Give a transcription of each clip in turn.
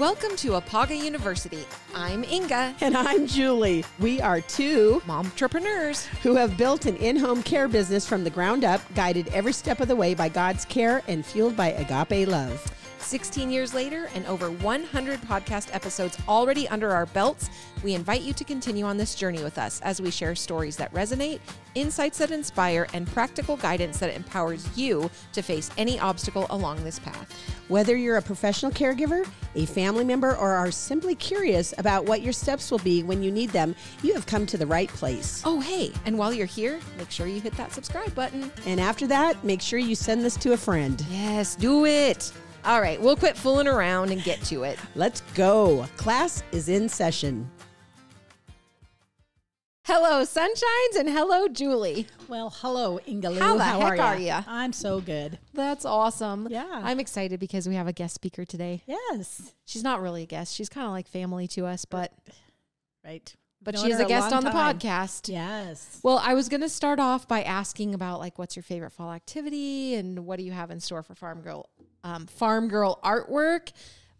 Welcome to EPAGA University. I'm Inga, And I'm Julie. We are two mom entrepreneurs. who have built an in home care business from the ground up, guided every step of the way by God's care and fueled by agape love. 16 years later and over 100 podcast episodes already under our belts, we invite you to continue on this journey with us as we share stories that resonate, insights that inspire, and practical guidance that empowers you to face any obstacle along this path. Whether you're a professional caregiver, a family member, or are simply curious about what your steps will be when you need them, you have come to the right place. Oh, hey, and while you're here, make sure you hit that subscribe button. And after that, make sure you send this to a friend. Yes, do it. All right, we'll quit fooling around and get to it. Let's go. Class is in session. Hello, Sunshines, and hello, Julie. Well, hello, Ingalo. How the are heck are ya? I'm so good. That's awesome. Yeah. I'm excited because we have a guest speaker today. Yes. She's not really a guest. She's kind of like family to us, but Right. but Known she's her a guest long on the time. podcast. Yes. Well, I was going to start off by asking about like what's your favorite fall activity and what do you have in store for Farm Girl um, Farm Girl artwork,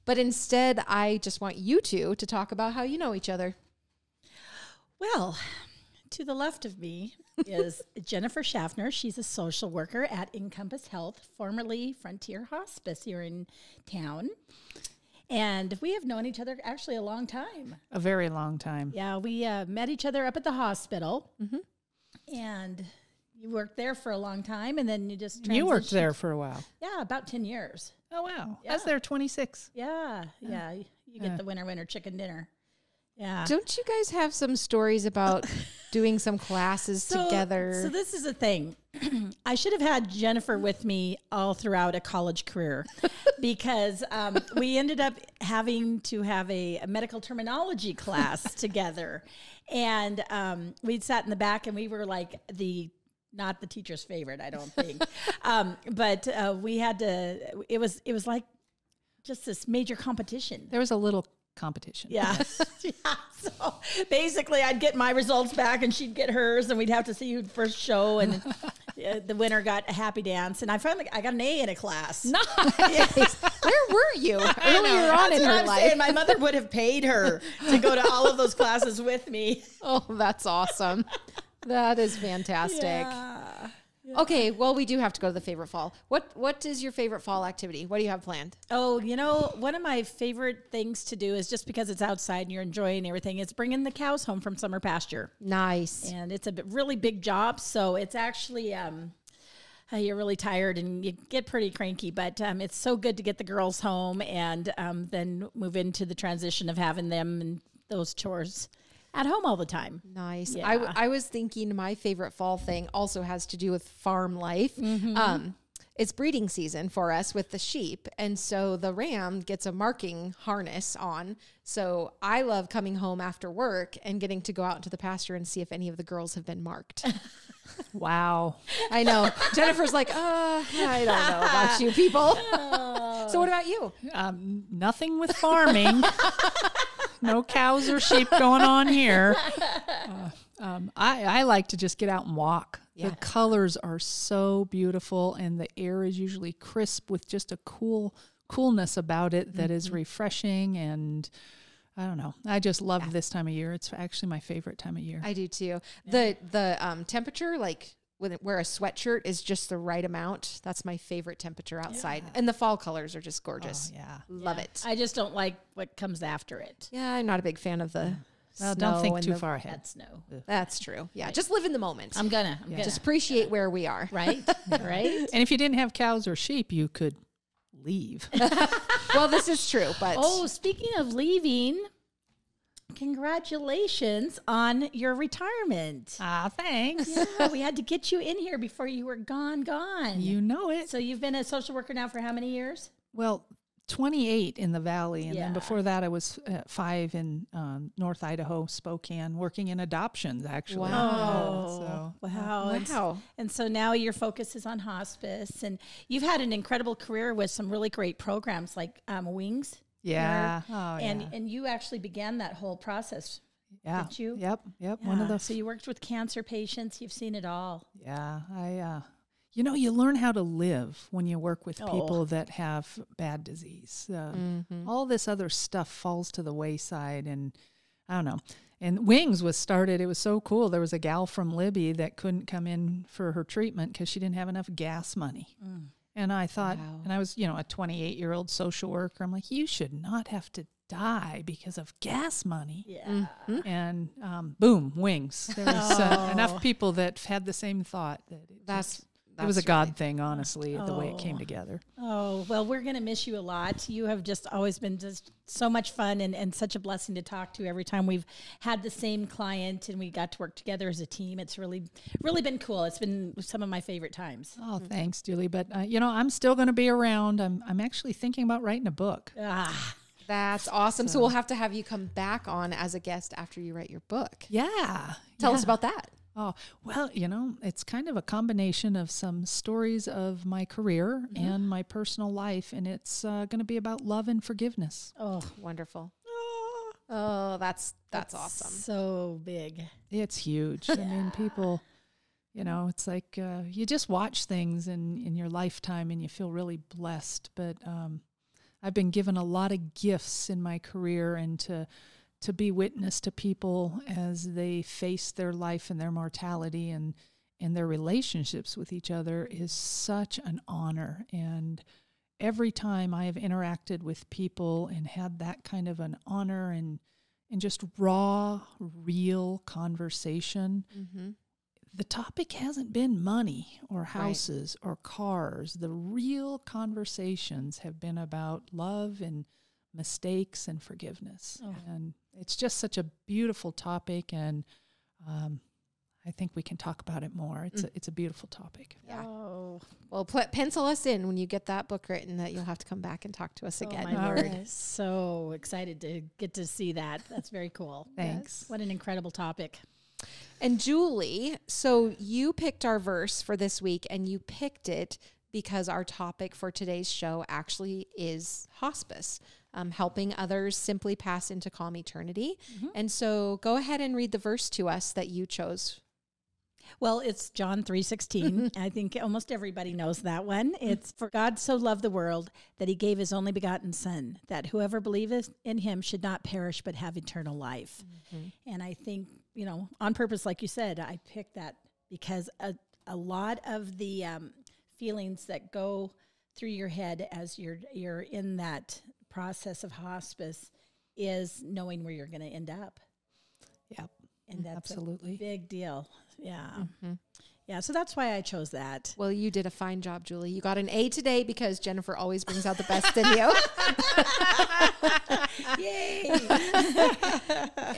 but instead I just want you two to talk about how you know each other. Well, to the left of me is Jennifer Schaffner. She's a social worker at Encompass Health, formerly Frontier Hospice here in town. And we have known each other actually a long time. A very long time. Yeah, we uh, met each other up at the hospital. And you worked there for a long time, and then you just You worked there for a while. Yeah, about 10 years. Oh wow. I Yeah. was there 26. Yeah, yeah. You you get Yeah. the winter winter chicken dinner. Yeah. Don't you guys have some stories about doing some classes So- together? So this is a thing. I should have had Jennifer with me all throughout a college career because um, we ended up having to have a, a medical terminology class together, and um, we'd sat in the back and we were like the not the teacher's favorite, I don't think, um, but uh, we had to. It was it was like just this major competition. There was a little competition. Yeah. yeah. So basically, I'd get my results back and she'd get hers, and we'd have to see who'd first show. And uh, the winner got a happy dance. And I finally I got an A in a class. Nice. Where were you earlier on in her I'm life? saying. My mother would have paid her to go to all of those classes with me. Oh, that's awesome. That is fantastic. Okay, well, we do have to go to the favorite fall. What What is your favorite fall activity? What do you have planned? Oh, you know, one of my favorite things to do is just because it's outside and you're enjoying everything, is bringing the cows home from summer pasture. Nice. and it's a really big job. So it's actually um, uh, you're really tired and you get pretty cranky, but um, it's so good to get the girls home and um, then move into the transition of having them and those chores at home all the time. Nice. I, w- Yeah. I was thinking my favorite fall thing also has to do with farm life. Mm-hmm. Um, it's breeding season for us with the sheep. And so the ram gets a marking harness on. So I love coming home after work and getting to go out into the pasture and see if any of the girls have been marked. Wow. I know. Jennifer's like, uh, I don't know about you people. so what about you? Um, nothing with farming. No cows or sheep going on here. Uh, um, I, I like to just get out and walk. Yeah. The colors are so beautiful, and the air is usually crisp with just a cool coolness about it that is refreshing. And I don't know. I just love this time of year. It's actually my favorite time of year. I do too. The the um, temperature, like where a sweatshirt is just the right amount. That's my favorite temperature outside. And the fall colors are just gorgeous. Oh, yeah. Love Yeah. it. I just don't like what comes after it. yeah, I'm not a big fan of the. Well, snow don't think and too the- far ahead. That's no. That's true. Yeah, just live in the moment. I'm gonna. I'm gonna. just appreciate where we are. right. right. And if you didn't have cows or sheep, you could leave. well, this is true, but Oh, speaking of leaving, congratulations on your retirement. Ah, thanks. Yeah, we had to get you in here before you were gone, gone. You know it. so you've been a social worker now for how many years? Well, 28 in the valley. And Yeah. then before that, I was uh, five in um, North Idaho, Spokane, working in adoptions, actually. Wow. so, wow. And, wow. and so now your focus is on hospice, and you've had an incredible career with some really great programs like um, Wings. Yeah. Oh, and yeah. and you actually began that whole process. yeah. did you? Yep. Yep. One of those. so you worked with cancer patients. You've seen it all. yeah. I, uh, you know, you learn how to live when you work with Oh. people that have bad disease. Uh, Mm-hmm. All this other stuff falls to the wayside, and I don't know. And Wings was started. It was so cool. There was a gal from Libby that couldn't come in for her treatment because she didn't have enough gas money. And I thought, Wow. and I was, you know, a 28 year old social worker. I'm like, you should not have to die because of gas money. Yeah. And um, boom, wings. There was uh, Oh. enough people that had the same thought that it That's, just- it was a God really- thing, honestly, the way it came Oh. together. Oh, well, we're going to miss you a lot. You have just always been just so much fun and, and such a blessing to talk to every time we've had the same client and we got to work together as a team. It's really, really been cool. It's been some of my favorite times. Oh, thanks, Julie. But uh, you know, I'm still going to be around. I'm I'm actually thinking about writing a book. Ah, That's awesome. So, we'll have to have you come back on as a guest after you write your book. Yeah. Tell us about that. Oh, well, you know, it's kind of a combination of some stories of my career and my personal life, and it's uh, going to be about love and forgiveness. oh, Wonderful. Oh, that's that's awesome. So big. It's huge. I mean, people, you know, it's like uh, you just watch things in, in your lifetime and you feel really blessed. But um, I've been given a lot of gifts in my career and to to be witness to people as they face their life and their mortality and and their relationships with each other is such an honor and every time I have interacted with people and had that kind of an honor and and just raw, real conversation, Mm-hmm. the topic hasn't been money or houses or cars. The real conversations have been about love and mistakes and forgiveness. Oh. And it's just such a beautiful topic. And um, I think we can talk about it more. It's, a, it's a beautiful topic. Yeah. Oh, Well, put, pencil us in when you get that book written that you'll have to come back and talk to us oh again. my All word. So excited to get to see that. That's very cool. Thanks. What an incredible topic. And Julie, so you picked our verse for this week and you picked it because our topic for today's show actually is hospice, um, helping others simply pass into calm eternity. And so go ahead and read the verse to us that you chose. Well, it's John 3:16. I think almost everybody knows that one. It's for God so loved the world that he gave his only begotten son that whoever believeth in him should not perish but have eternal life. And I think, you know, on purpose like you said, I picked that because a a lot of the um, feelings that go through your head as you're you're in that process of hospice is knowing where you're going to end up. Yep. And that's Absolutely. a big deal. Yeah. Yeah. So that's why I chose that. Well, you did a fine job, Julie. You got an A today because Jennifer always brings out the best in you. Yay.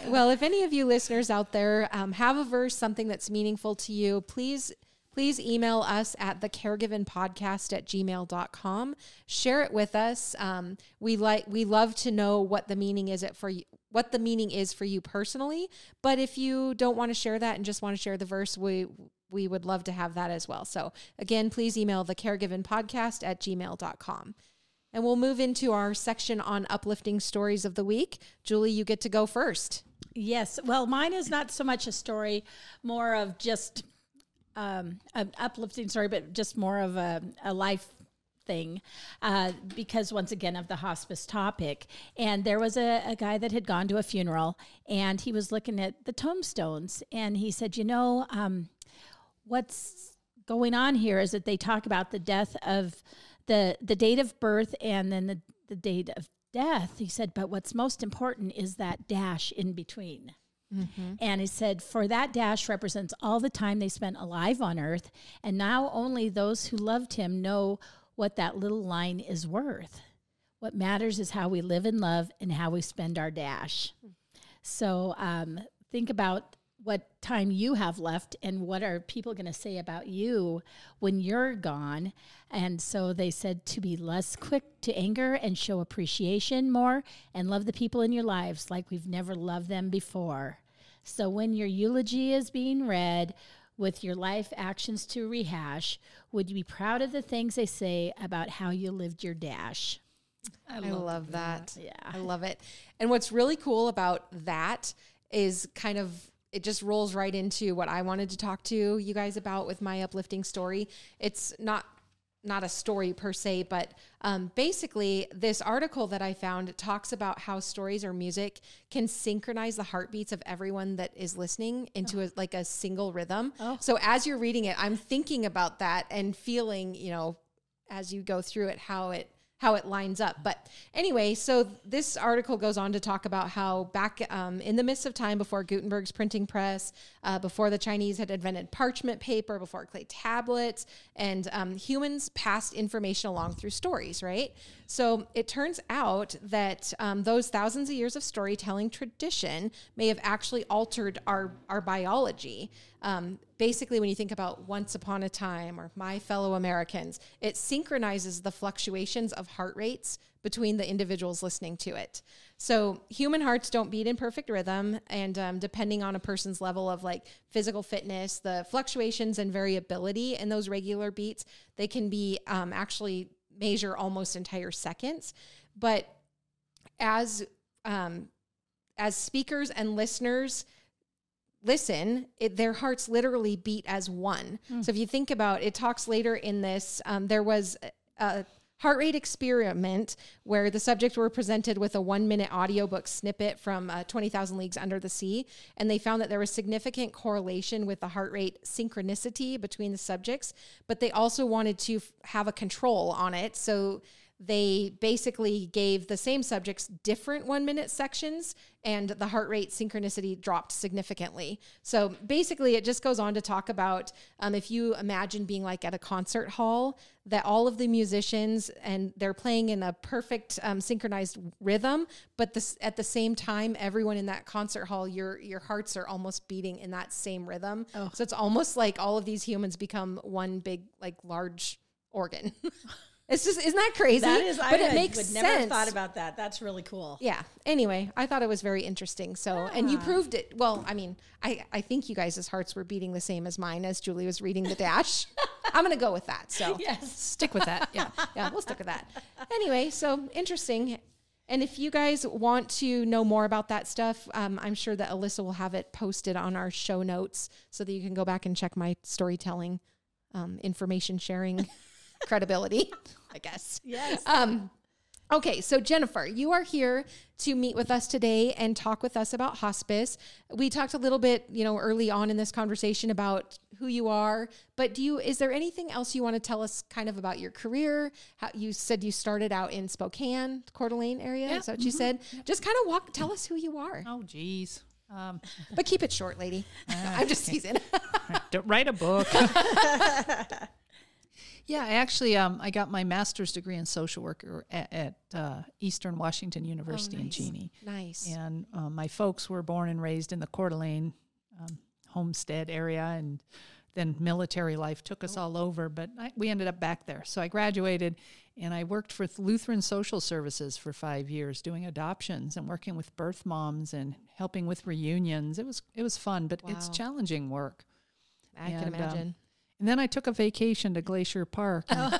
well, if any of you listeners out there um, have a verse, something that's meaningful to you, please please email us at the caregiven podcast at gmail.com. Share it with us. Um, we like we love to know what the meaning is it for you what the meaning is for you personally. But if you don't want to share that and just want to share the verse, we we would love to have that as well. So again, please email the caregiven podcast at gmail.com. And we'll move into our section on uplifting stories of the week. Julie, you get to go first. yes. Well, mine is not so much a story, more of just um, an uplifting story, but just more of a, a life thing uh, because once again of the hospice topic. And there was a, a guy that had gone to a funeral and he was looking at the tombstones and he said you know um, what's going on here is that they talk about the death of the the date of birth and then the, the date of death. He said but what's most important is that dash in between and he said, For that dash represents all the time they spent alive on earth. And now only those who loved him know what that little line is worth. What matters is how we live in love and how we spend our dash. So um, think about what time you have left and what are people going to say about you when you're gone. And so they said to be less quick to anger and show appreciation more and love the people in your lives like we've never loved them before. So when your eulogy is being read, with your life actions to rehash, would you be proud of the things they say about how you lived your dash? I love, that. Yeah. I love it. And what's really cool about that is kind of it just rolls right into what I wanted to talk to you guys about with my uplifting story. It's not not a story per se, but um, basically, this article that I found talks about how stories or music can synchronize the heartbeats of everyone that is listening into oh. a, like a single rhythm. Oh. So as you're reading it, I'm thinking about that and feeling, you know, as you go through it, how it how it lines up. But anyway, so this article goes on to talk about how back um, in the midst of time before Gutenberg's printing press, uh, before the Chinese had invented parchment paper, before clay tablets, and um, humans passed information along through stories, right? So it turns out that um, those thousands of years of storytelling tradition may have actually altered our, our biology. Um, basically, when you think about Once Upon a Time or My Fellow Americans, it synchronizes the fluctuations of heart rates between the individuals listening to it. So human hearts don't beat in perfect rhythm, and um, depending on a person's level of like physical fitness, the fluctuations and variability in those regular beats, they can be um, actually measure almost entire seconds. But as um, as speakers and listeners listen, it, their hearts literally beat as one. Mm. So if you think about, it talks later in this. Um, there was a, heart rate experiment where the subjects were presented with a one minute audiobook snippet from uh, 20,000 Leagues Under the Sea. And they found that there was significant correlation with the heart rate synchronicity between the subjects, but they also wanted to f- have a control on it. So they basically gave the same subjects different one minute sections and the heart rate synchronicity dropped significantly. So basically, it just goes on to talk about um, if you imagine being like at a concert hall, that all of the musicians and they're playing in a perfect um, synchronized rhythm, but this, at the same time, everyone in that concert hall, your your hearts are almost beating in that same rhythm. Oh. So it's almost like all of these humans become one big, like large organ. It's just isn't that crazy? That is, but I it makes would sense. Never thought about that. That's really cool. Yeah. Anyway, I thought it was very interesting. So, and you proved it. Well, I mean, I I think you guys' hearts were beating the same as mine as Julie was reading the dash. I'm gonna go with that. So yes, stick with that. Yeah, yeah, we'll stick with that. Anyway, so interesting. And if you guys want to know more about that stuff, um, I'm sure that Alyssa will have it posted on our show notes so that you can go back and check my storytelling um, information sharing credibility, I guess. Yes. Um, okay, so Jennifer, you are here to meet with us today and talk with us about hospice. We talked a little bit, you know, early on in this conversation about who you are, but do you is there anything else you want to tell us kind of about your career? How you said you started out in Spokane, Coeur d'Alene area. Yeah. Is that what mm-hmm. you said? Just kind of walk tell us who you are. Oh geez. Um, but keep it short, lady. Uh, I'm just teasing. Don't write a book. Yeah, I actually, um, I got my master's degree in social work at, at uh, Eastern Washington University oh, nice. in Cheney. Nice. And um, my folks were born and raised in the Coeur d'Alene um, homestead area, and then military life took us oh. all over, but I, we ended up back there. So I graduated, and I worked for Lutheran Social Services for five years, doing adoptions and working with birth moms and helping with reunions. It was it was fun, but wow. it's challenging work. I and, can um, imagine. And then I took a vacation to Glacier Park. And,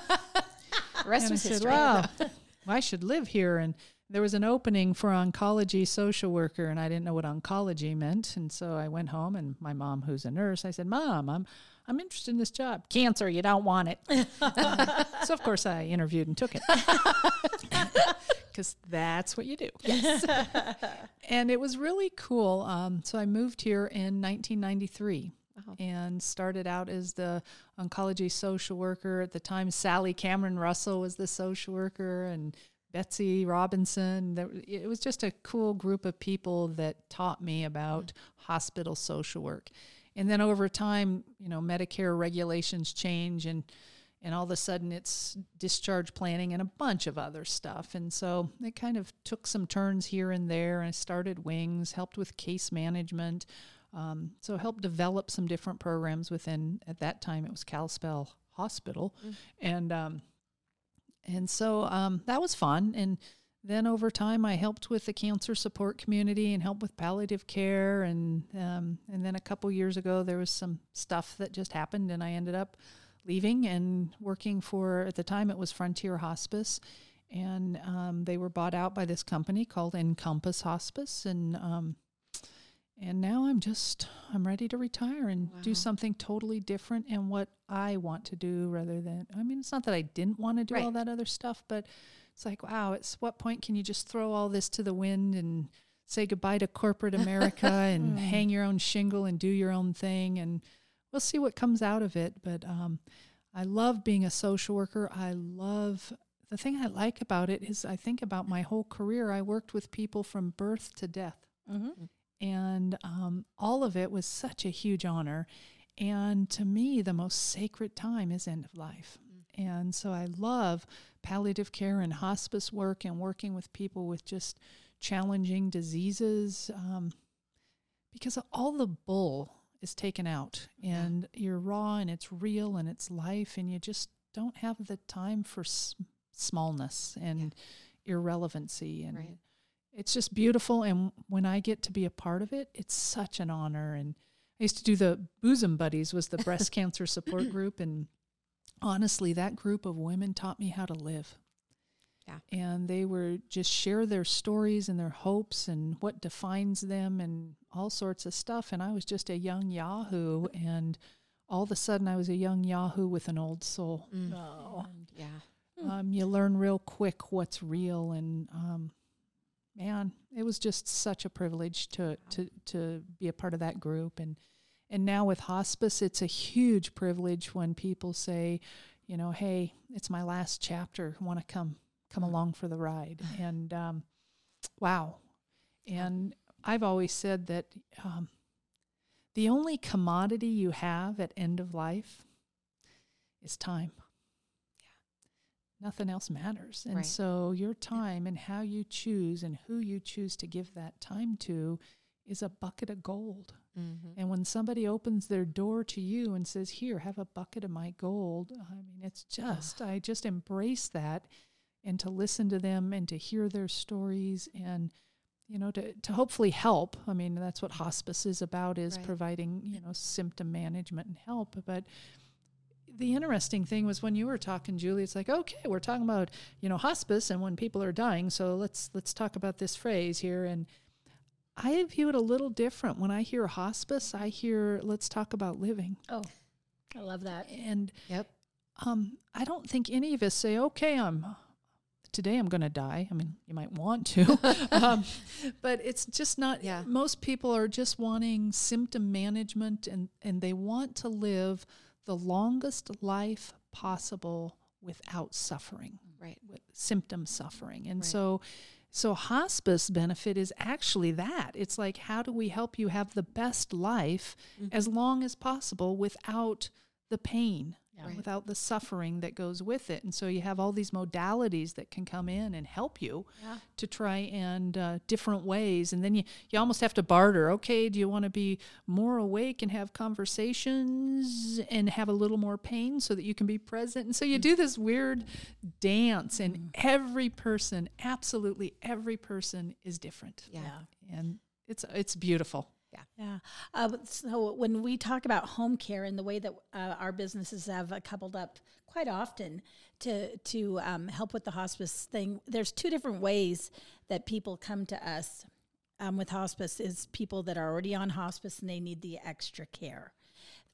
rest and I said, "Wow, I should live here." And there was an opening for oncology social worker, and I didn't know what oncology meant. And so I went home, and my mom, who's a nurse, I said, "Mom, I'm I'm interested in this job. Cancer, you don't want it." so of course I interviewed and took it. Because that's what you do. Yes. and it was really cool. Um, so I moved here in 1993 and started out as the oncology social worker. At the time, Sally Cameron Russell was the social worker, and Betsy Robinson. It was just a cool group of people that taught me about mm-hmm. hospital social work. And then over time, you know, Medicare regulations change and and all of a sudden it's discharge planning and a bunch of other stuff. And so it kind of took some turns here and there. I started wings, helped with case management, um, so help develop some different programs within. At that time, it was Kalispell Hospital, mm. and um, and so um, that was fun. And then over time, I helped with the cancer support community and helped with palliative care. And um, and then a couple years ago, there was some stuff that just happened, and I ended up leaving and working for. At the time, it was Frontier Hospice. And um, they were bought out by this company called Encompass Hospice, and um, and now I'm just I'm ready to retire and Wow. do something totally different and what I want to do rather than I mean it's not that I didn't want to do all that other stuff but it's like wow at what point can you just throw all this to the wind and say goodbye to corporate America and hang your own shingle and do your own thing? And we'll see what comes out of it but um I love being a social worker. I love the thing I like about it is I think about my whole career I worked with people from birth to death. Mm-hmm. And um, all of it was such a huge honor. And to me, the most sacred time is end of life. And so I love palliative care and hospice work and working with people with just challenging diseases um, because all the bull is taken out Yeah. and you're raw and it's real and it's life and you just don't have the time for s- smallness and irrelevancy and Right. It's just beautiful and when i get to be a part of it it's such an honor and i used to do the bosom buddies was the breast cancer support group and honestly that group of women taught me how to live Yeah. and they were just share their stories and their hopes and what defines them and all sorts of stuff and i was just a young yahoo and all of a sudden i was a young yahoo with an old soul Mm. Oh. And, Yeah. um, you learn real quick what's real and um, man it was just such a privilege to, to to be a part of that group. And and now with hospice it's a huge privilege when people say you know hey it's my last chapter. Want to come come along for the ride. And um, wow. And i've always said that um, the only commodity you have at end of life is time nothing else matters. And Right. so your time and how you choose and who you choose to give that time to is a bucket of gold. Mm-hmm. And when somebody opens their door to you and says, Here, have a bucket of my gold, I mean, it's just, I just embrace that and to listen to them and to hear their stories and, you know, to, to hopefully help. I mean, that's what hospice is about is Right. providing, you know, symptom management and help. But the interesting thing was when you were talking, Julie, it's like, okay, we're talking about, you know, hospice and when people are dying. So let's let's talk about this phrase here. And I view it a little different. When I hear hospice, I hear let's talk about living. Oh, I love that. And Yep. um, I don't think any of us say, okay, I'm today I'm going to die. I mean, you might want to, um, but it's just not. Yeah. Most people are just wanting symptom management, and and they want to live the longest life possible without suffering Right. with symptom suffering. And Right. so so hospice benefit is actually that. It's like how do we help you have the best life Mm-hmm. as long as possible without the pain, Yeah. Right. without the suffering that goes with it. And so you have all these modalities that can come in and help you Yeah. to try and uh, different ways. And then you, you almost have to barter. Okay, do you want to be more awake and have conversations and have a little more pain so that you can be present? And so you mm. do this weird dance, and mm. every person, absolutely every person, is different. Yeah. And it's it's beautiful. Yeah. Uh, so when we talk about home care and the way that uh, our businesses have uh, coupled up quite often to to um, help with the hospice thing, there's two different ways that people come to us um, with hospice. Is people that are already on hospice and they need the extra care.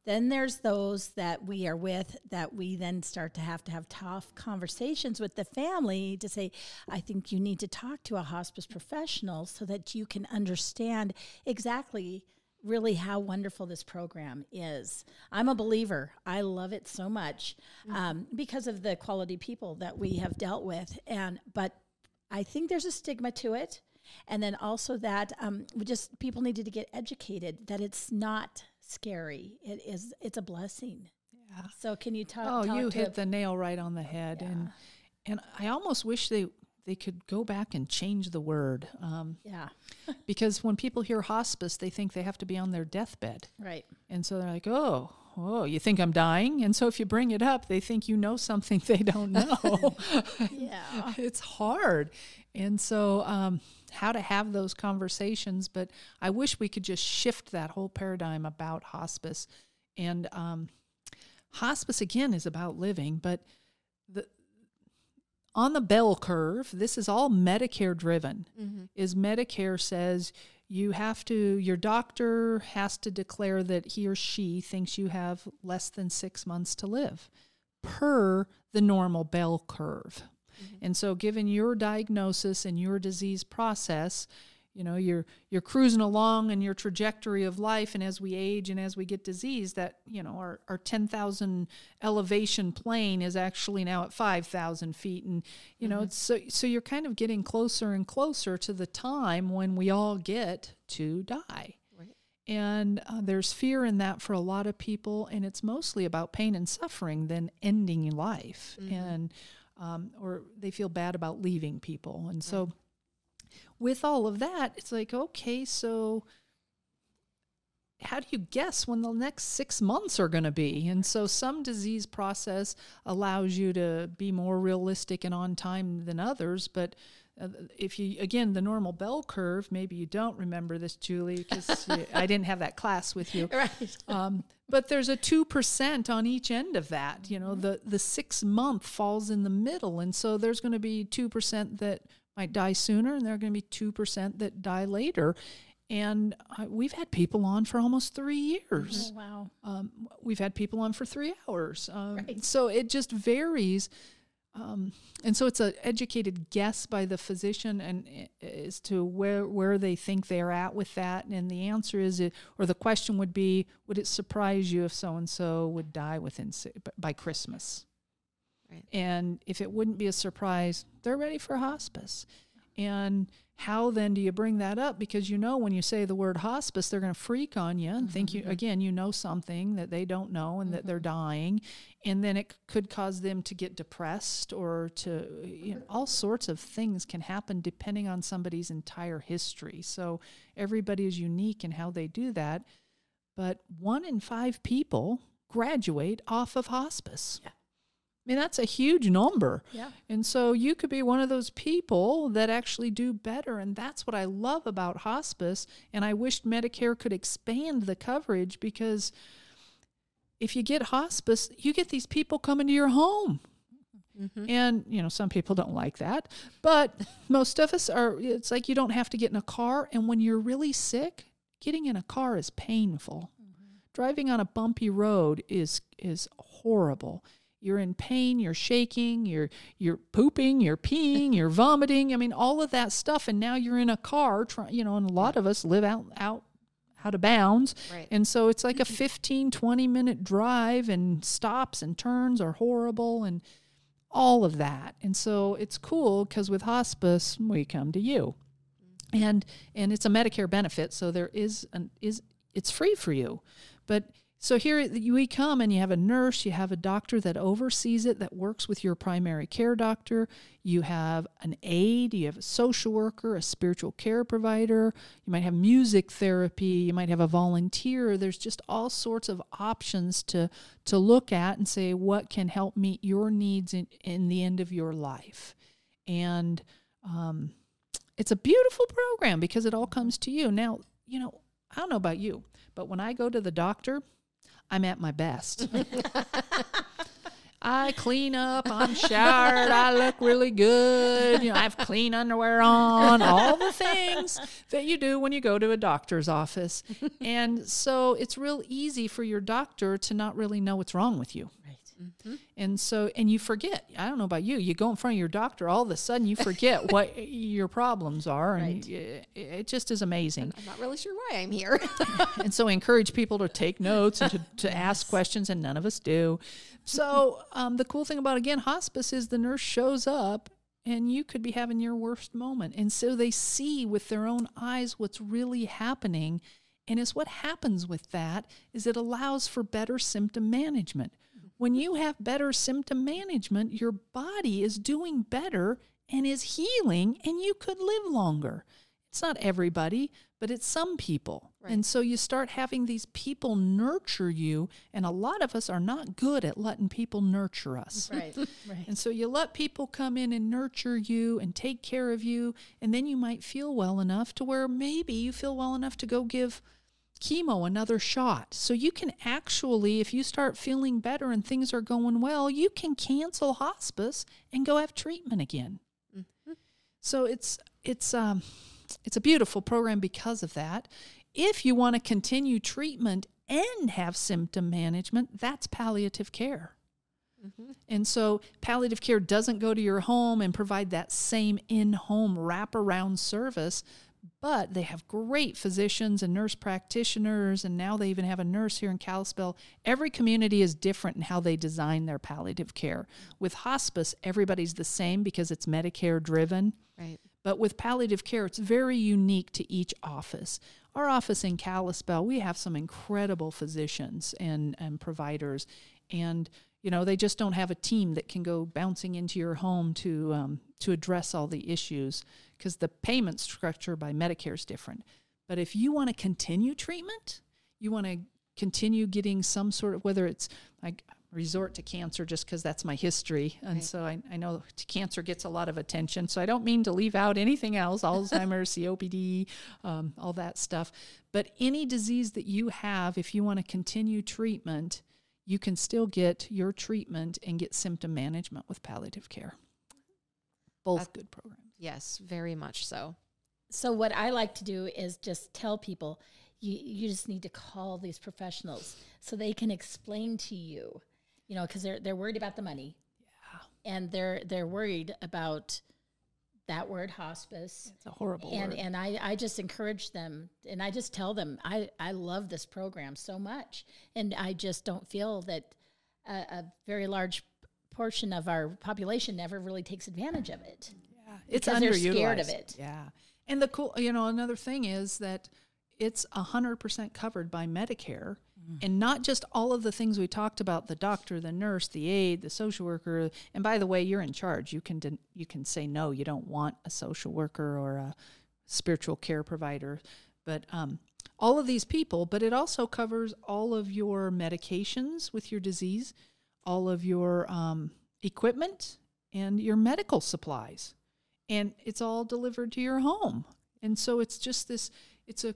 Then there's those that we are with that we then start to have to have tough conversations with the family to say, I think you need to talk to a hospice professional so that you can understand exactly really how wonderful this program is. I'm a believer. I love it so much um, because of the quality people that we have dealt with. And but I think there's a stigma to it. And then also that um, we just people needed to get educated that it's not scary. It is. It's a blessing. Yeah. So can you talk? Oh, talk you to hit the nail right on the head, and and I almost wish they they could go back and change the word um, yeah. because when people hear hospice, they think they have to be on their deathbed, Right. and so they're like, oh. Oh, you think I'm dying? And so if you bring it up, they think you know something they don't know. Yeah. it's hard. And so, um, how to have those conversations. But I wish we could just shift that whole paradigm about hospice. And um, hospice, again, is about living, but the on the bell curve, this is all Medicare driven. Mm-hmm. Is Medicare says you have to your doctor has to declare that he or she thinks you have less than six months to live per the normal bell curve. Mm-hmm. And so given your diagnosis and your disease process you know you're you're cruising along in your trajectory of life and as we age and as we get disease that you know our, our 10000 elevation plane is actually now at 5000 feet. And you know it's so so you're kind of getting closer and closer to the time when we all get to die. Right. and uh, there's fear in that for a lot of people and it's mostly about pain and suffering than ending life. And um, or they feel bad about leaving people. And so with all of that, it's like, okay, so how do you guess when the next six months are going to be? And so some disease process allows you to be more realistic and on time than others. But uh, if you, again, the normal bell curve, maybe you don't remember this, Julie, because I didn't have that class with you. Right. Um, but there's a 2% on each end of that. You know, the, the six month falls in the middle. And so there's going to be 2% that might die sooner, and there are going to be 2% that die later. And uh, we've had people on for almost three years. Oh, wow. Um, we've had people on for three hours. Um, So it just varies. Um, and so it's an educated guess by the physician and uh, as to where where they think they're at with that. And the answer is, it, or the question would be, would it surprise you if so and so would die within by Christmas? Right. And if it wouldn't be a surprise, they're ready for hospice. And how then do you bring that up? Because you know when you say the word hospice, they're going to freak on you and think you mm-hmm. again you know something that they don't know and that they're mm-hmm. dying, and then it could cause them to get depressed or to you know all sorts of things can happen depending on somebody's entire history. So everybody is unique in how they do that, but one in five people graduate off of hospice. I mean, that's a huge number. Yeah. And so you could be one of those people that actually do better. And that's what I love about hospice. And I wish Medicare could expand the coverage because if you get hospice, you get these people coming to your home. Mm-hmm. And, you know, some people don't like that. But most of us are, it's like you don't have to get in a car. And when you're really sick, getting in a car is painful. Mm-hmm. Driving on a bumpy road is is horrible. You're in pain, you're shaking, you're you're pooping, you're peeing, you're vomiting. I mean, all of that stuff and now you're in a car, try, you know, and a lot of us live out out out of bounds. Right. And so it's like a 15 20 minute drive and stops and turns are horrible and all of that. And so it's cool cuz with hospice we come to you mm-hmm. and and it's a Medicare benefit, so there is an is it's free for you. But so here we come and you have a nurse, you have a doctor that oversees it, that works with your primary care doctor. You have an aide, you have a social worker, a spiritual care provider. You might have music therapy, you might have a volunteer. There's just all sorts of options to to look at and say what can help meet your needs in, in the end of your life. And um, it's a beautiful program because it all comes to you. Now, you know, I don't know about you, but when I go to the doctor, I'm at my best. I clean up, I'm showered, I look really good, you know, I have clean underwear on, all the things that you do when you go to a doctor's office. And so it's real easy for your doctor to not really know what's wrong with you. Right. And so, and you forget. I don't know about you. You go in front of your doctor, all of a sudden you forget what your problems are, and Right. it, it just is amazing. I'm not really sure why I'm here. and so, I encourage people to take notes and to, to ask questions, and none of us do. So, um, the cool thing about again hospice is the nurse shows up. And you could be having your worst moment. And so they see with their own eyes what's really happening. And it's what happens with that is it allows for better symptom management. When you have better symptom management, your body is doing better and is healing, and you could live longer. It's not everybody, but it's some people. And so you start having these people nurture you, and a lot of us are not good at letting people nurture us. Right. Right. And so you let people come in and nurture you and take care of you, and then you might feel well enough to where maybe you feel well enough to go give chemo another shot. So you can actually, if you start feeling better and things are going well, you can cancel hospice and go have treatment again. So it's it's um it's a beautiful program because of that. If you want to continue treatment and have symptom management, that's palliative care. And so palliative care doesn't go to your home and provide that same in home wraparound service, but they have great physicians and nurse practitioners, and now they even have a nurse here in Kalispell. Every community is different in how they design their palliative care. With hospice, everybody's the same because it's Medicare driven. Right. But with palliative care, it's very unique to each office. Our office in Kalispell, we have some incredible physicians and, and providers. And, you know, they just don't have a team that can go bouncing into your home to, um, to address all the issues because the payment structure by Medicare is different. But if you want to continue treatment, you want to continue getting some sort of, whether it's like resort to cancer just because that's my history. And Right. so I, I know cancer gets a lot of attention. So I don't mean to leave out anything else Alzheimer's, COPD, um, all that stuff. But any disease that you have, if you want to continue treatment, you can still get your treatment and get symptom management with palliative care. Both That- good programs. Yes, very much so. So what I like to do is just tell people you you just need to call these professionals so they can explain to you, you know, because they're they're worried about the money. Yeah. And they're they're worried about that word hospice. It's a horrible And word. and I, I just encourage them and I just tell them I, I love this program so much. And I just don't feel that a, a very large portion of our population never really takes advantage of it. It's because they're underutilized. scared of it. Yeah. And the cool, you know, another thing is that it's 100% covered by Medicare. And not just all of the things we talked about the doctor, the nurse, the aide, the social worker. And by the way, you're in charge. You can, den- you can say no, you don't want a social worker or a spiritual care provider. But um, all of these people, but it also covers all of your medications with your disease, all of your um, equipment, and your medical supplies and it's all delivered to your home. And so it's just this it's a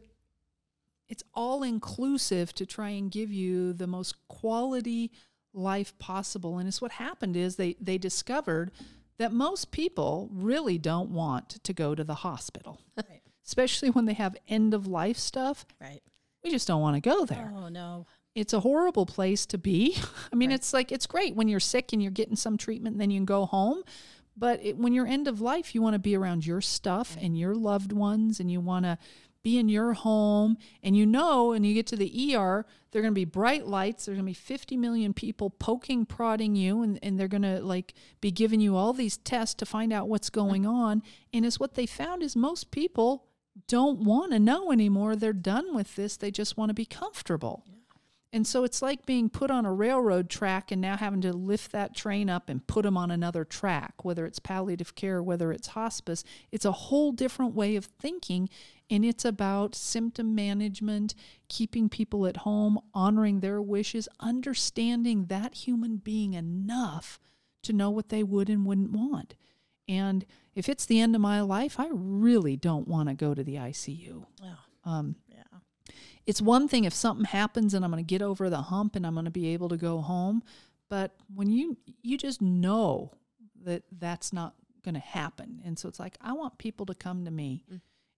it's all inclusive to try and give you the most quality life possible. And it's what happened is they they discovered that most people really don't want to go to the hospital. Right. Especially when they have end of life stuff. Right. We just don't want to go there Oh no. it's a horrible place to be. I mean, Right. it's like it's great when you're sick and you're getting some treatment, and then you can go home. But it, when you're end of life, you want to be around your stuff and your loved ones, and you want to be in your home. And you know, and you get to the ER, there are going to be bright lights. There's going to be 50 million people poking, prodding you, and, and they're going to like be giving you all these tests to find out what's going on. And it's what they found is most people don't want to know anymore. They're done with this. They just want to be comfortable. And so it's like being put on a railroad track and now having to lift that train up and put them on another track, whether it's palliative care, whether it's hospice. It's a whole different way of thinking. And it's about symptom management, keeping people at home, honoring their wishes, understanding that human being enough to know what they would and wouldn't want. And if it's the end of my life, I really don't want to go to the ICU. Oh, Um, yeah. It's one thing if something happens and I'm going to get over the hump and I'm going to be able to go home, but when you you just know that that's not going to happen, and so it's like I want people to come to me,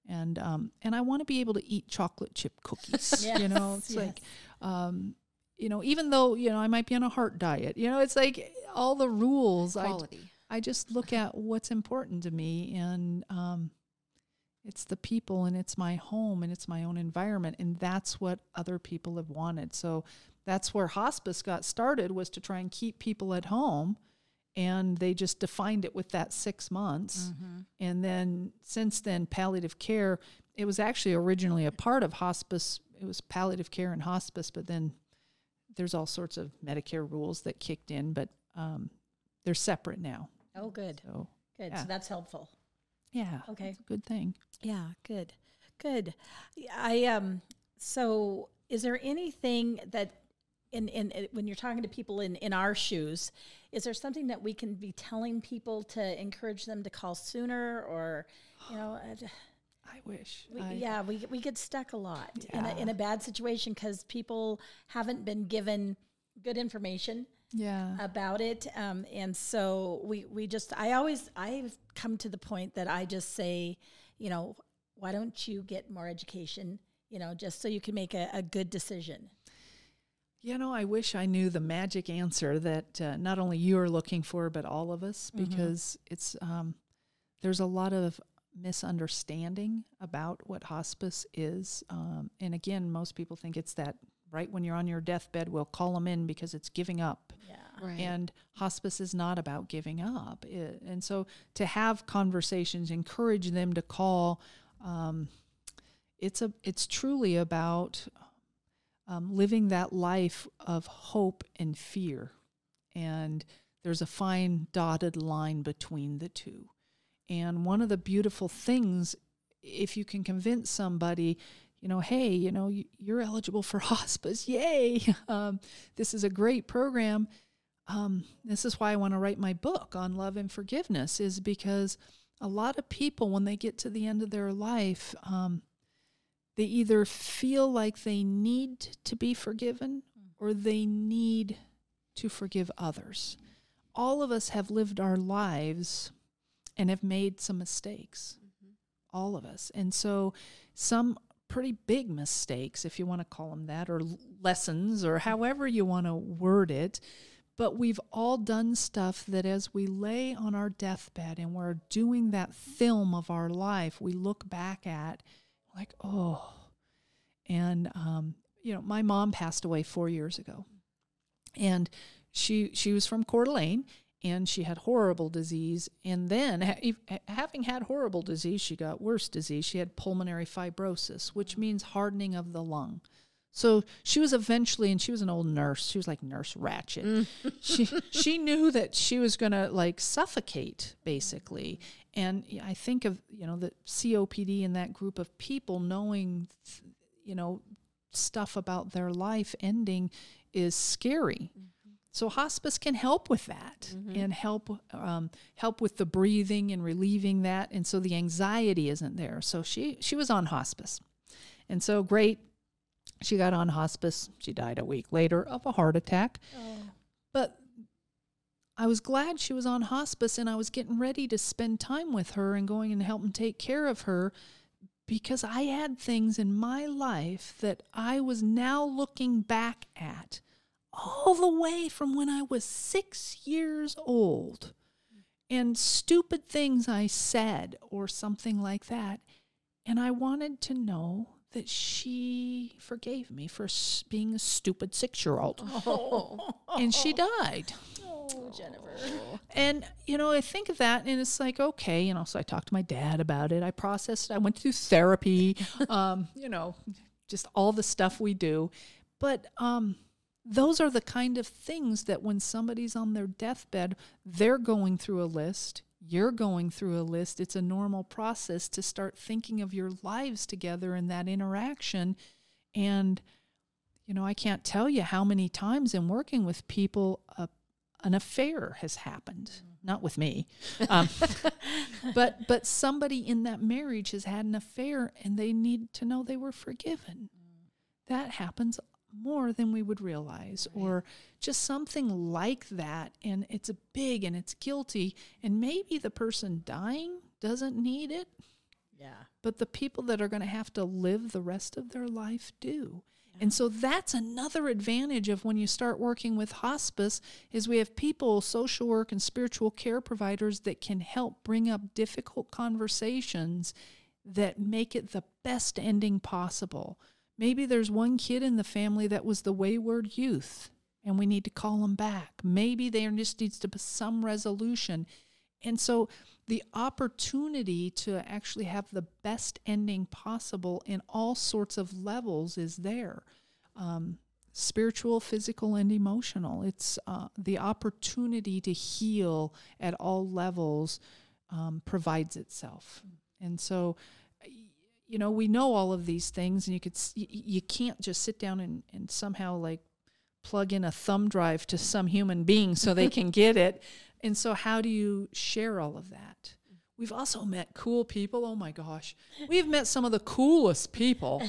and um and I want to be able to eat chocolate chip cookies. You know, it's Yes, like um you know even though you know I might be on a heart diet, you know, it's like all the rules. I I just look at what's important to me and um, it's the people and it's my home and it's my own environment and that's what other people have wanted. So that's where hospice got started was to try and keep people at home and they just defined it with that 6 months. And then since then palliative care it was actually originally a part of hospice. It was palliative care and hospice, but then there's all sorts of Medicare rules that kicked in, but um, they're separate now. Oh, good. So Good. Yeah. So that's helpful. Yeah, Okay. good thing. Yeah, good. Good. I um so is there anything that in, in in- when you're talking to people in in our shoes, is there something that we can be telling people to encourage them to call sooner or you know uh, I wish. we, I- yeah, we we get stuck a lot in a in a bad situation cuz people haven't been given good information yeah. about it um, and so we we just i always i've come to the point that i just say you know why don't you get more education? You know, just so you can make a, a good decision. You know, I wish I knew the magic answer that uh, not only you are looking for, but all of us, because it's um, there's a lot of misunderstanding about what hospice is. Um, and again, most people think it's that right when you're on your deathbed, we'll call them in because it's giving up. Yeah. Right. And hospice is not about giving up. It, and so to have conversations, encourage them to call. Um, it's a it's truly about um, living that life of hope and fear, and there's a fine dotted line between the two. And one of the beautiful things, if you can convince somebody, you know, hey, you know, you- you're eligible for hospice, yay! Um, this is a great program um, this is why I want to write my book on love and forgiveness, is because a lot of people, when they get to the end of their life, um, they either feel like they need to be forgiven or they need to forgive others. All of us have lived our lives and have made some mistakes. All of us. And so some pretty big mistakes, if you want to call them that, or lessons, or however you want to word it. But we've all done stuff that as we lay on our deathbed and we're doing that film of our life, we look back at like, oh. And, um, you know, my mom passed away four years ago. And she she was from Coeur d'Alene and she had horrible disease. And then, ha- having had horrible disease, she got worse disease. She had pulmonary fibrosis, which means hardening of the lung. So she was eventually, and she was an old nurse. She was like Nurse Ratched. Mm. she she knew that she was gonna like suffocate basically. And I think of you know the COPD and that group of people knowing, you know, stuff about their life ending is scary. Mm. So hospice can help with that and help um, help with the breathing and relieving that, and so the anxiety isn't there. So she she was on hospice, and so great. She got on hospice. She died a week later of a heart attack. But I was glad she was on hospice, and I was getting ready to spend time with her and going and helping take care of her because I had things in my life that I was now looking back at all the way from when I was six years old and stupid things I said or something like that. And I wanted to know that she forgave me for being a stupid six year old. And she died. Oh, Jennifer. And, you know, I think of that and it's like, okay, you know, so I talked to my dad about it. I processed it. I went through therapy, um, you know, just all the stuff we do. But um, those are the kind of things that when somebody's on their deathbed, they're going through a list. You're going through a list. It's a normal process to start thinking of your lives together in that interaction. And, you know, I can't tell you how many times in working with people, a an affair has happened mm-hmm. not with me um, but but somebody in that marriage has had an affair and they need to know they were forgiven mm. that happens more than we would realize or just something like that and it's a big and it's guilty and maybe the person dying doesn't need it Yeah. but the people that are going to have to live the rest of their life do. And so that's another advantage of when you start working with hospice is we have people, social work and spiritual care providers that can help bring up difficult conversations that make it the best ending possible. Maybe there's one kid in the family that was the wayward youth and we need to call them back. Maybe there just needs to be some resolution. And so the opportunity to actually have the best ending possible in all sorts of levels is there um, spiritual, physical, and emotional. It's uh, the opportunity to heal at all levels um, provides itself. And so, you know, we know all of these things, and you could s- y- y- you can't just sit down and, and somehow like plug in a thumb drive to some human being so they can get it. And so, how do you share all of that? We've also met cool people. Oh my gosh. We've met some of the coolest people.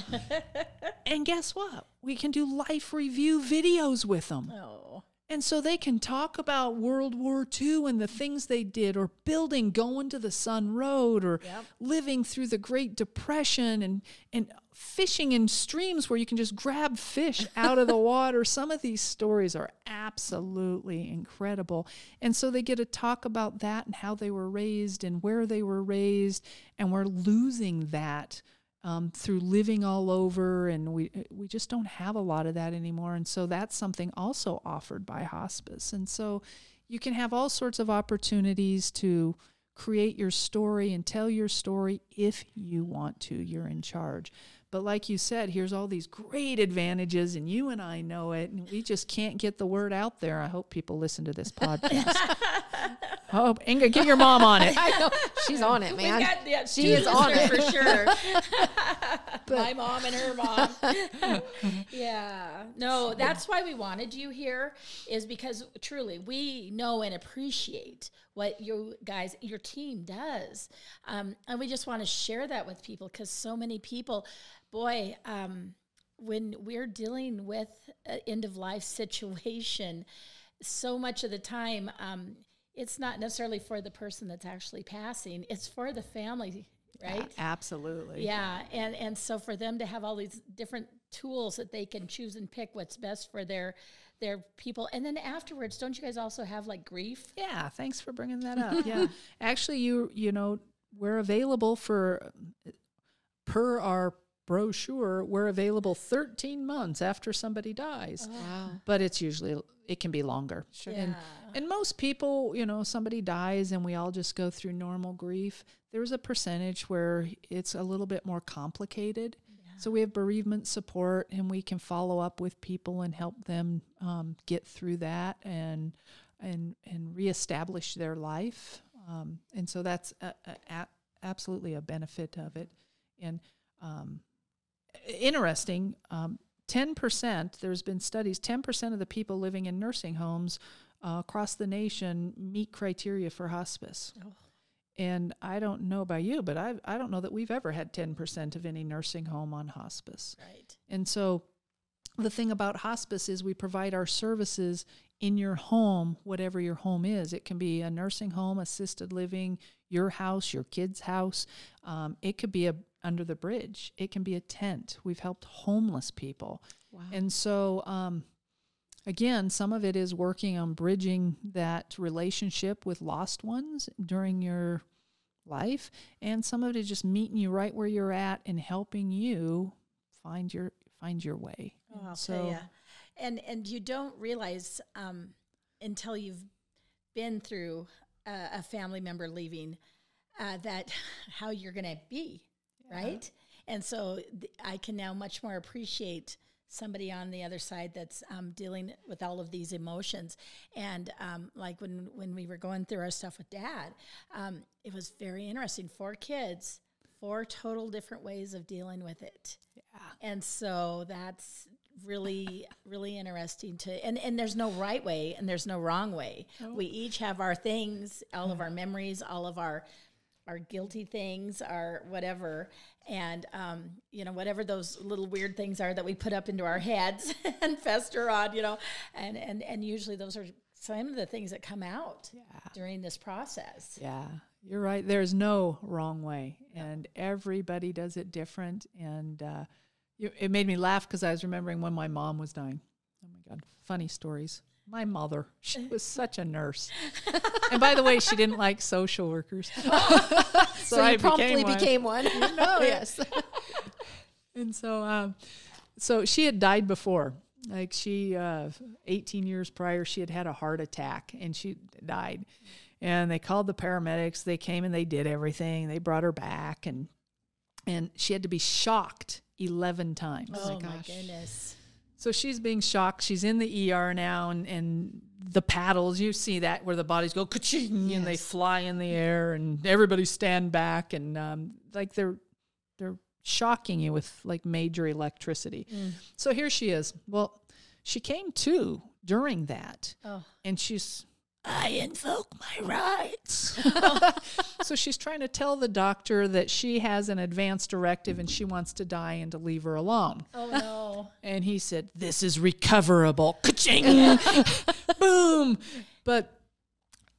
and guess what? We can do life review videos with them. Oh. And so they can talk about World War II and the things they did, or building, Going-to-the-Sun Road, or living through the Great Depression and, and fishing in streams where you can just grab fish out of the water. Some of these stories are absolutely incredible. And so they get to talk about that and how they were raised and where they were raised. And we're losing that um, through living all over, and we we just don't have a lot of that anymore. And so that's something also offered by hospice. And so you can have all sorts of opportunities to create your story and tell your story if you want to. You're in charge. But like you said, here's all these great advantages, and you and I know it, and we just can't get the word out there. I hope people listen to this podcast. hope Inga, get your mom on it. I know she's on it, man. Got, yeah, She is on it. for sure. My mom and her mom. yeah. No, that's why we wanted you here, is because truly we know and appreciate what you guys, your team does. Um, and we just want to share that with people because so many people, boy, um, when we're dealing with an end of life situation, so much of the time, um, it's not necessarily for the person that's actually passing, it's for the family, right? Absolutely. Yeah, and and so for them to have all these different tools that they can choose and pick what's best for their their people, and then afterwards, don't you guys also have like grief? Yeah, thanks for bringing that up. Yeah. Actually, you you know, we're available for per our brochure, we're available 13 months after somebody dies. Wow. But it's usually it can be longer. Sure. And Yeah. and most people, you know, somebody dies and we all just go through normal grief. There's a percentage where it's a little bit more complicated. So we have bereavement support, and we can follow up with people and help them um, get through that and and and reestablish their life. Um, and so that's a, a, a, absolutely a benefit of it. And um, interesting, um, ten percent. There's been studies. Ten percent of the people living in nursing homes uh, across the nation meet criteria for hospice. And I don't know about you, but I I don't know that we've ever had 10% of any nursing home on hospice. Right. And so the thing about hospice is we provide our services in your home, whatever your home is. It can be a nursing home, assisted living, your house, your kid's house. Um, it could be a under the bridge. It can be a tent. We've helped homeless people. Wow. And so, um, again, some of it is working on bridging that relationship with lost ones during your life, and some of it is just meeting you right where you're at and helping you find your find your way. Oh, so, tell. And and you don't realize um, until you've been through a, a family member leaving uh, that how you're going to be, right? And so th- I can now much more appreciate somebody on the other side that's um, dealing with all of these emotions. And um, like when when we were going through our stuff with Dad, um, it was very interesting. Four kids, four total different ways of dealing with it. Yeah. And so that's really really interesting to and and there's no right way and there's no wrong way. We each have our things, all of our memories, all of our our guilty things, our whatever, and um, you know whatever those little weird things are that we put up into our heads and fester on, you know, and and and usually those are some of the things that come out during this process. Yeah, you're right. There's no wrong way, and everybody does it different. And uh, you, it made me laugh because I was remembering when my mom was dying. Oh my God, funny stories. My mother, she was such a nurse. and by the way, she didn't like social workers. So, I you promptly one. became one. know yes. And so, um, so she had died before. Like she, uh, 18 years prior, she had had a heart attack and she died. And they called the paramedics. They came and they did everything. They brought her back, and and she had to be shocked 11 times. Oh, my goodness. So she's being shocked. She's in the ER now, and, and the paddles, you see that where the bodies go ka-ching, and they fly in the air, and everybody stand back, and um, like they're they're shocking you with like major electricity. So here she is. Well, she came to during that, Oh. and she's I invoke my rights. so she's trying to tell the doctor that she has an advance directive and she wants to die and to leave her alone. Oh no. And he said, This is recoverable. Ka-ching! Boom. But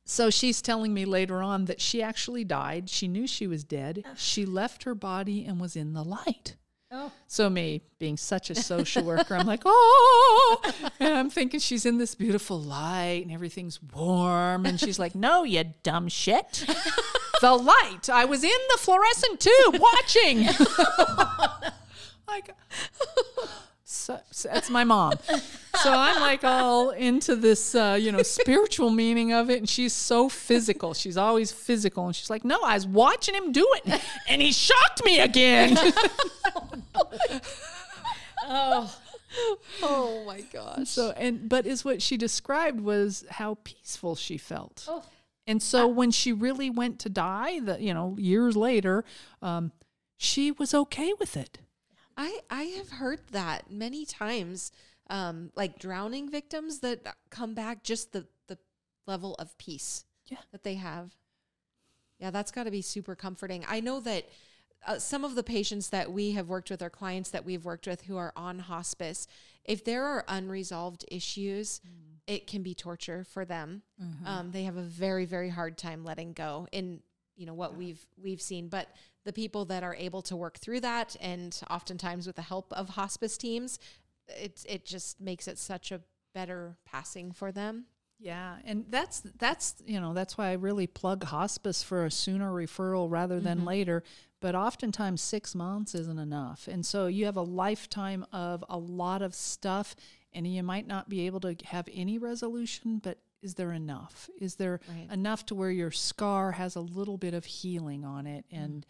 so she's telling me later on that she actually died. She knew she was dead. She left her body and was in the light. Oh. So me being such a social worker, I'm like, oh, and I'm thinking she's in this beautiful light and everything's warm, and she's like, no, you dumb shit. the light. I was in the fluorescent tube watching. like, that's my mom. So I'm like all into this, uh, you know, spiritual meaning of it, and she's so physical. She's always physical, and she's like, "No, I was watching him do it, and he shocked me again." Oh. Oh my gosh. so, and but is what she described was how peaceful she felt. Oh. And so when she really went to die, the you know years later, um, she was okay with it. I I have heard that many times. Um, like drowning victims that come back, just the the level of peace Yeah. that they have. Yeah, that's got to be super comforting. I know that uh, some of the patients that we have worked with, or clients that we've worked with who are on hospice, if there are unresolved issues, it can be torture for them. Um, they have a very very hard time letting go. In you know what we've we've seen, but the people that are able to work through that, and oftentimes with the help of hospice teams, it's it just makes it such a better passing for them. Yeah, and that's that's you know that's why I really plug hospice for a sooner referral rather than mm-hmm. later. But oftentimes six months isn't enough, and so you have a lifetime of a lot of stuff, and you might not be able to have any resolution. But is there enough? Is there Right. enough to where your scar has a little bit of healing on it? And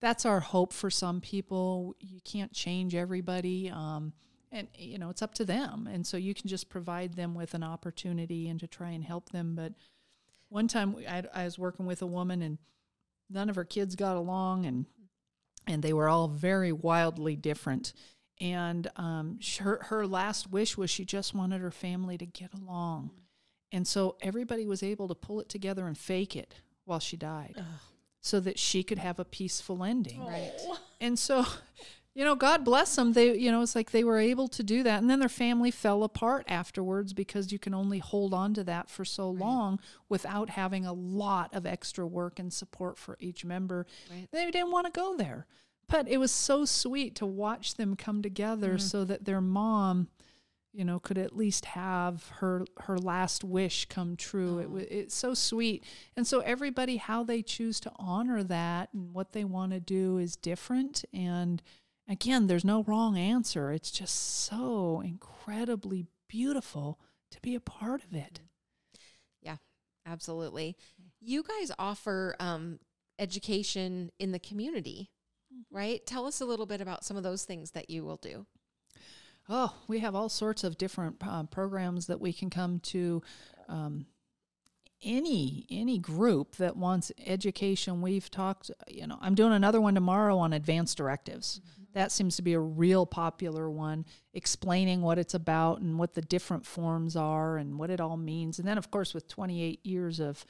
that's our hope for some people. You can't change everybody. Um, and you know it's up to them and so you can just provide them with an opportunity and to try and help them but one time we- I, I was working with a woman and none of her kids got along and and they were all very wildly different and um, her, her last wish was she just wanted her family to get along and so everybody was able to pull it together and fake it while she died so that she could have a peaceful ending Right. and so, you know, God bless them. They, you know, it's like they were able to do that. And then their family fell apart afterwards because you can only hold on to that for so long without having a lot of extra work and support for each member. Right. They didn't want to go there. But it was so sweet to watch them come together mm. so that their mom, you know, could at least have her her last wish come true. It was it's so sweet, and so everybody how they choose to honor that and what they want to do is different. And again, there's no wrong answer. It's just so incredibly beautiful to be a part of it. Yeah, absolutely. You guys offer um, education in the community, right? Tell us a little bit about some of those things that you will do. Oh, we have all sorts of different uh, programs that we can come to. Um, any any group that wants education, we've talked. You know, I'm doing another one tomorrow on advanced directives. That seems to be a real popular one, explaining what it's about and what the different forms are and what it all means. And then, of course, with 28 years of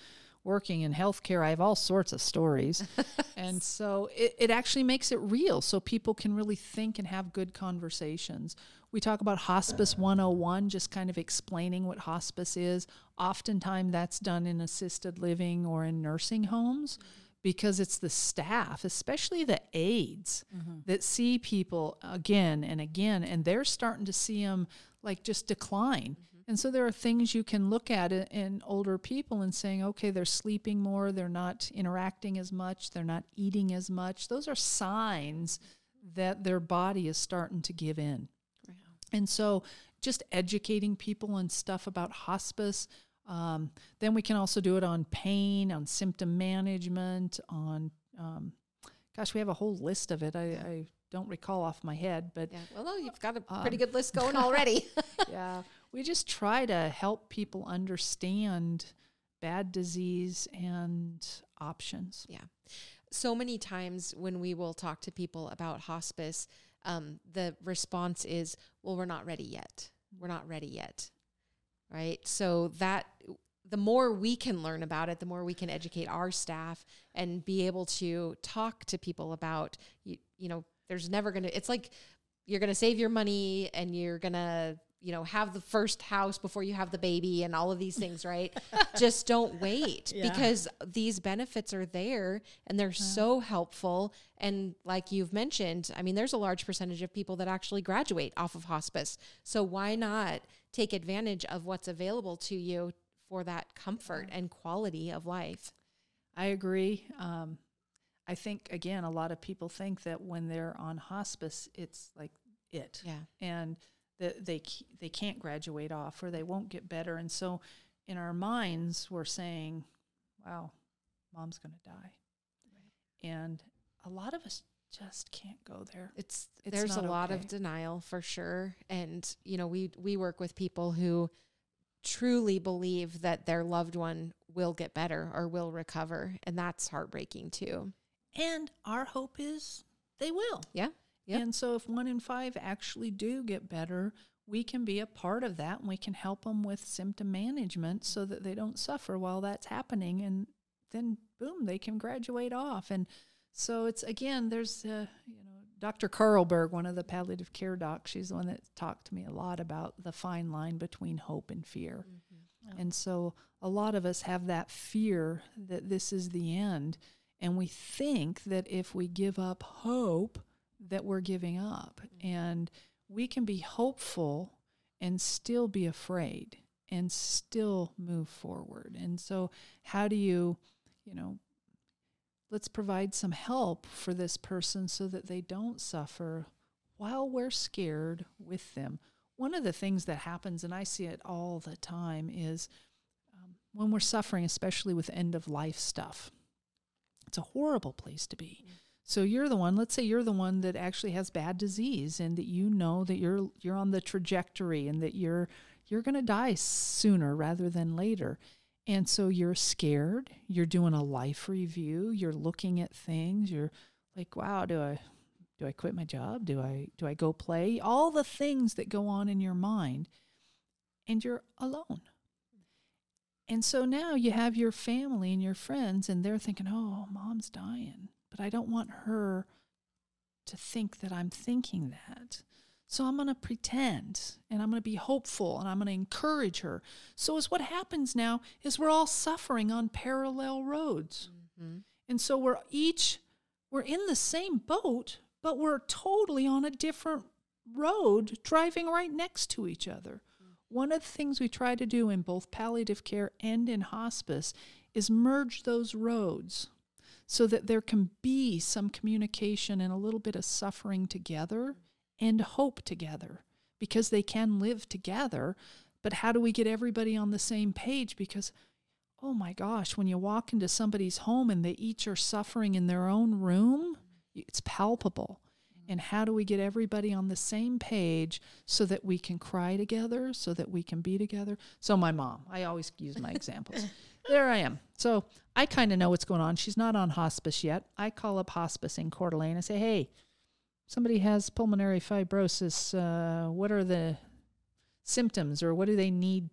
working in healthcare, I have all sorts of stories. and so it, it actually makes it real so people can really think and have good conversations. We talk about Hospice 101, just kind of explaining what hospice is. Oftentimes that's done in assisted living or in nursing homes because it's the staff, especially the aides, mm-hmm. that see people again and again, and they're starting to see them like just decline. And so there are things you can look at in, in older people and saying, okay, they're sleeping more, they're not interacting as much, they're not eating as much. Those are signs that their body is starting to give in. And so just educating people and stuff about hospice. Um, then we can also do it on pain, on symptom management, on, um, gosh, we have a whole list of it. I, I don't recall off my head, but Yeah. Well, no, you've got a pretty good list going already. yeah, we just try to help people understand bad disease and options. Yeah. So many times when we will talk to people about hospice, um, the response is, well, we're not ready yet. We're not ready yet. Right. So that the more we can learn about it, the more we can educate our staff and be able to talk to people about you, you know, there's never going to it's like you're going to save your money and you're going to you know have the first house before you have the baby and all of these things right? Just don't wait Yeah. because these benefits are there and they're so helpful. And like you've mentioned i mean there's a large percentage of people that actually graduate off of hospice. So why not take advantage of what's available to you for that comfort and quality of life? I agree. Um, I think again, a lot of people think that when they're on hospice, it's like it, yeah. And that they they can't graduate off or they won't get better. And so, in our minds, we're saying, "Wow, mom's going to die," and a lot of us just can't go there. it's, It's there's a lot of denial for sure. And you know we we work with people who truly believe that their loved one will get better or will recover. And that's heartbreaking too. And our hope is they will. yeah Yep. And so, if one in five actually do get better, we can be a part of that and we can help them with symptom management so that they don't suffer while that's happening. And then, boom, they can graduate off. And so, it's again, there's, uh, you know, Dr. Carlberg, one of the palliative care docs, she's the one that talked to me a lot about the fine line between hope and fear. And so a lot of us have that fear that this is the end. And we think that if we give up hope, that we're giving up. And we can be hopeful and still be afraid and still move forward. And so, how do you, you know, let's provide some help for this person so that they don't suffer while we're scared with them. One of the things that happens, and I see it all the time, is um, when we're suffering, especially with end of life stuff. It's a horrible place to be. So you're the one, let's say you're the one that actually has bad disease and that you know that you're you're on the trajectory and that you're you're going to die sooner rather than later. And so you're scared, you're doing a life review, you're looking at things, you're like, wow, do I do I quit my job? Do I do I go play? All the things that go on in your mind and you're alone. And so now you have your family and your friends and they're thinking, "Oh, mom's dying." But I don't want her to think that I'm thinking that. So I'm going to pretend and I'm going to be hopeful and I'm going to encourage her. So is what happens now is we're all suffering on parallel roads. Mm-hmm. And so we're each we're in the same boat, but we're totally on a different road driving right next to each other. Mm-hmm. One of the things we try to do in both palliative care and in hospice is merge those roads so that there can be some communication and a little bit of suffering together and hope together because they can live together. But how do we get everybody on the same page? Because, oh my gosh, when you walk into somebody's home and they each are suffering in their own room, it's palpable. And how do we get everybody on the same page so that we can cry together, so that we can be together? So, my mom, I always use my examples. There I am. So, I kind of know what's going on. She's not on hospice yet. I call up hospice in Coeur d'Alene and say, hey, somebody has pulmonary fibrosis. Uh, what are the symptoms or what do they need?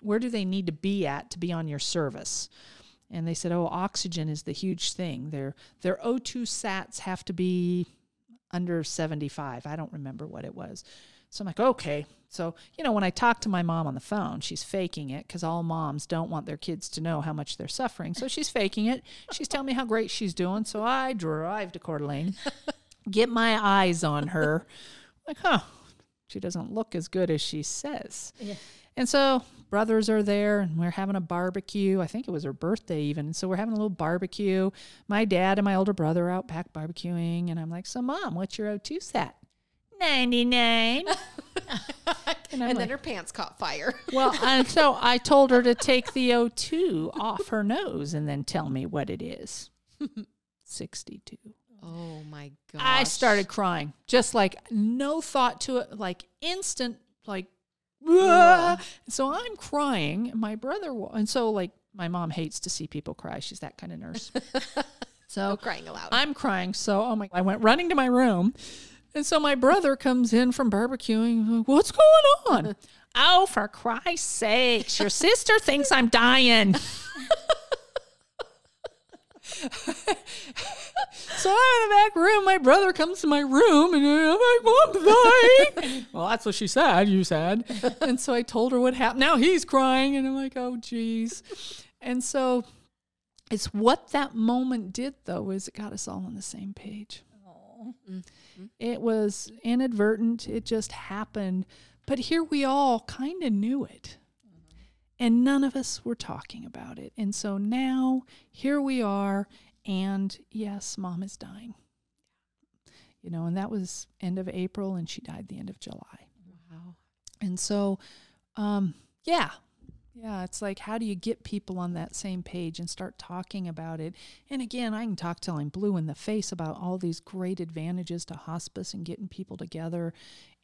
Where do they need to be at to be on your service? And they said, oh, oxygen is the huge thing. Their, their O2 sats have to be under 75. I don't remember what it was. So I'm like, okay. So, you know, when I talk to my mom on the phone, she's faking it because all moms don't want their kids to know how much they're suffering. So she's faking it. She's telling me how great she's doing. So I drive to Coeur d'Alene, get my eyes on her. Like, huh, she doesn't look as good as she says. Yeah. And so brothers are there and we're having a barbecue. I think it was her birthday even. So we're having a little barbecue. My dad and my older brother are out back barbecuing. And I'm like, so mom, what's your O2 sat? 99. and and then like, her pants caught fire. well, and so I told her to take the O2 off her nose and then tell me what it is. 62. oh my god! I started crying, just like no thought to it, like instant, like, "Ah." so I'm crying. My brother, wa- and so like my mom hates to see people cry. She's that kind of nurse. so No crying aloud. I'm crying. So oh my, god. I went running to my room. And so my brother comes in from barbecuing. What's going on? Oh, for Christ's sakes, your sister thinks I'm dying. so I'm in the back room. My brother comes to my room and I'm like, Mom's dying. well, that's what she said, you said. And so I told her what happened. Now he's crying. And I'm like, oh, geez. And so it's what that moment did, though, is it got us all on the same page. It was inadvertent, it just happened. But here we all kind of knew it. And none of us were talking about it. And so now here we are. And yes, mom is dying. You know, and that was end of April, and she died the end of July. Wow. And so, um, yeah, yeah, it's like how do you get people on that same page and start talking about it? And again, I can talk till I'm blue in the face about all these great advantages to hospice and getting people together.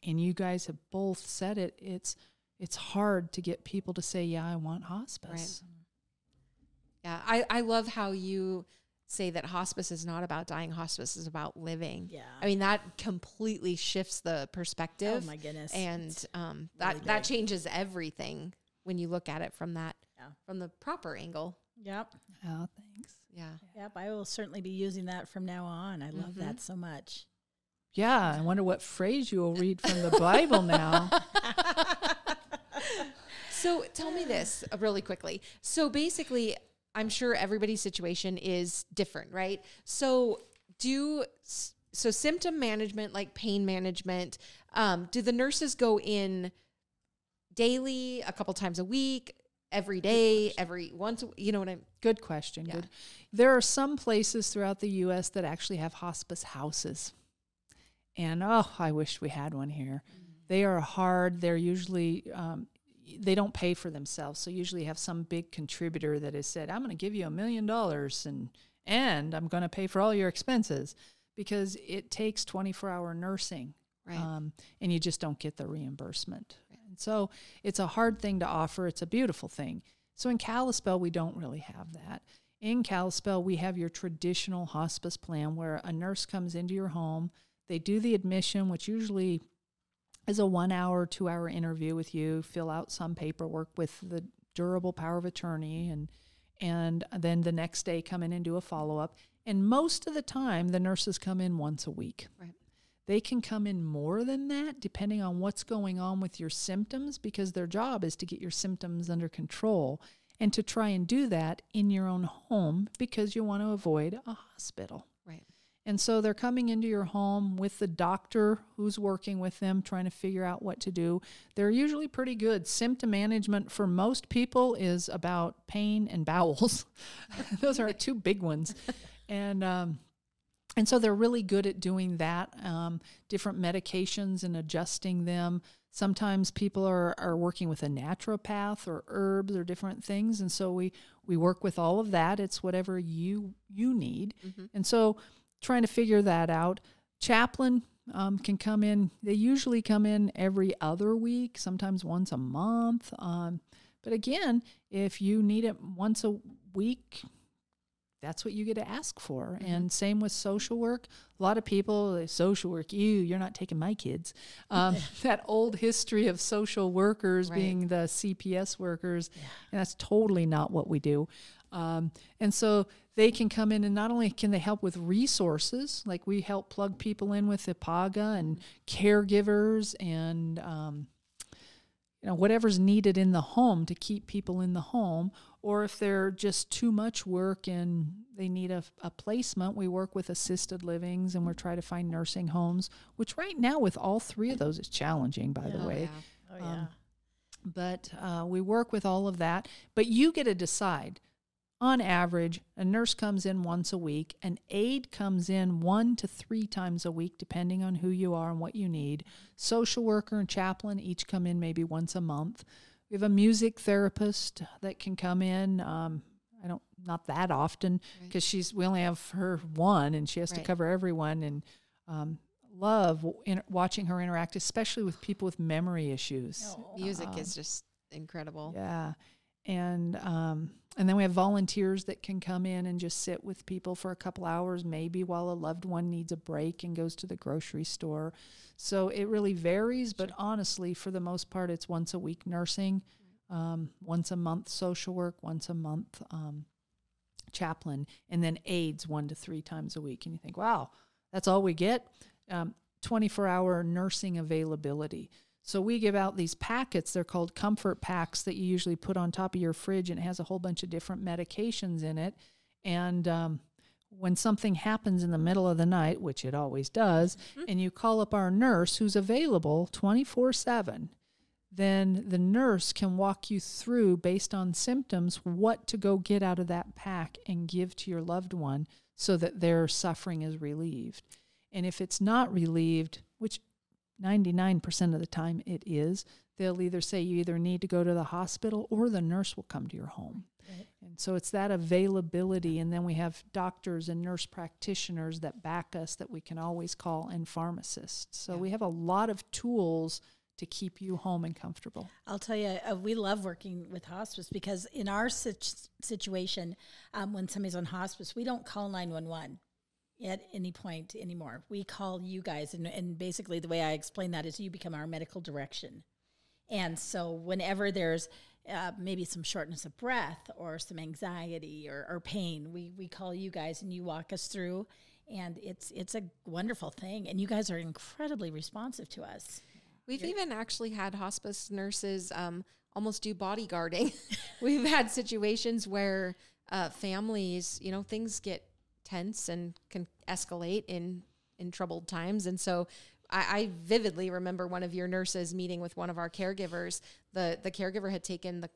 And you guys have both said it. It's it's hard to get people to say, "Yeah, I want hospice." Yeah, I, I love how you say that hospice is not about dying, hospice is about living. Yeah. I mean, that completely shifts the perspective. Oh my goodness. And um, that, really that changes everything when you look at it from that, Yeah. from the proper angle. Yep. Oh, thanks. Yeah. Yep. I will certainly be using that from now on. I love Mhm. that so much. Yeah, I wonder what phrase you will read from the Bible now. So tell me this uh, really quickly. So basically, I'm sure everybody's situation is different, right? So do so symptom management, like pain management. Um, do the nurses go in daily, a couple times a week, every day, every once? You know what I'm? Good question. Yeah. Good. There are some places throughout the U.S. that actually have hospice houses, and oh, I wish we had one here. They are hard. They're usually um, they don't pay for themselves, so usually have some big contributor that has said, "I'm going to give you a million dollars and and I'm going to pay for all your expenses," because it takes 24 hour nursing Right. um, and you just don't get the reimbursement. So it's a hard thing to offer. It's a beautiful thing. So in Kalispell, we don't really have that. In Kalispell, we have your traditional hospice plan where a nurse comes into your home, they do the admission, which usually is a one hour, two hour interview with you, fill out some paperwork with the durable power of attorney, and and then the next day come in and do a follow up. And most of the time, the nurses come in once a week. Right. They can come in more than that depending on what's going on with your symptoms because their job is to get your symptoms under control and to try and do that in your own home because you want to avoid a hospital. Right. And so they're coming into your home with the doctor who's working with them, trying to figure out what to do. They're usually pretty good. Symptom management for most people is about pain and bowels. Those are two big ones. And, um, and so they're really good at doing that, um, different medications and adjusting them. Sometimes people are, are working with a naturopath or herbs or different things. And so we, we work with all of that. It's whatever you you need. And so trying to figure that out. Chaplain um, can come in. They usually come in every other week, sometimes once a month. Um, but again, if you need it once a week, that's what you get to ask for. And same with social work. A lot of people, social work, you, you're not taking my kids. Um, that old history of social workers Right. being the CPS workers, and that's totally not what we do. Um, and so they can come in and not only can they help with resources, like we help plug people in with EPAGA and caregivers and um, you know whatever's needed in the home to keep people in the home or if they're just too much work and they need a, a placement we work with assisted livings and we're trying to find nursing homes which right now with all three of those is challenging by the Oh, way yeah. Oh, yeah. but uh, we work with all of that. But you get to decide. On average, a nurse comes in once a week, an aide comes in one to three times a week, depending on who you are and what you need. Social worker and chaplain each come in maybe once a month. We have a music therapist that can come in. Um, I don't not that often because she's we only have her one and she has to cover everyone and um, love in, watching her interact, especially with people with memory issues. Music Um, is just incredible. Yeah. And um, and then we have volunteers that can come in and just sit with people for a couple hours, maybe while a loved one needs a break and goes to the grocery store. So it really varies, but honestly, for the most part, it's once a week nursing, um, once a month social work, once a month um, chaplain, and then aides one to three times a week. And you think, wow, that's all we get? Um, 24 hour nursing availability. So we give out these packets. They're called comfort packs that you usually put on top of your fridge, and it has a whole bunch of different medications in it. And um, when something happens in the middle of the night, which it always does, mm-hmm. and you call up our nurse who's available 24 7, then the nurse can walk you through, based on symptoms, what to go get out of that pack and give to your loved one so that their suffering is relieved. And if it's not relieved, which 99% of the time it is, they'll either say you either need to go to the hospital or the nurse will come to your home. Right. And so it's that availability. And then we have doctors and nurse practitioners that back us that we can always call and pharmacists. So yeah. we have a lot of tools to keep you home and comfortable. I'll tell you, uh, we love working with hospice because in our situ- situation, um, when somebody's on hospice, we don't call 911 at any point anymore. We call you guys, and, and basically the way I explain that is you become our medical direction. And so whenever there's uh, maybe some shortness of breath or some anxiety or, or pain, we, we call you guys and you walk us through. And it's it's a wonderful thing, and you guys are incredibly responsive to us. We've You're, even actually had hospice nurses um, almost do bodyguarding. We've had situations where uh, families, you know, things get tense and can escalate in in troubled times. And so I, I, vividly remember one of your nurses meeting with one of our caregivers. The the caregiver had taken the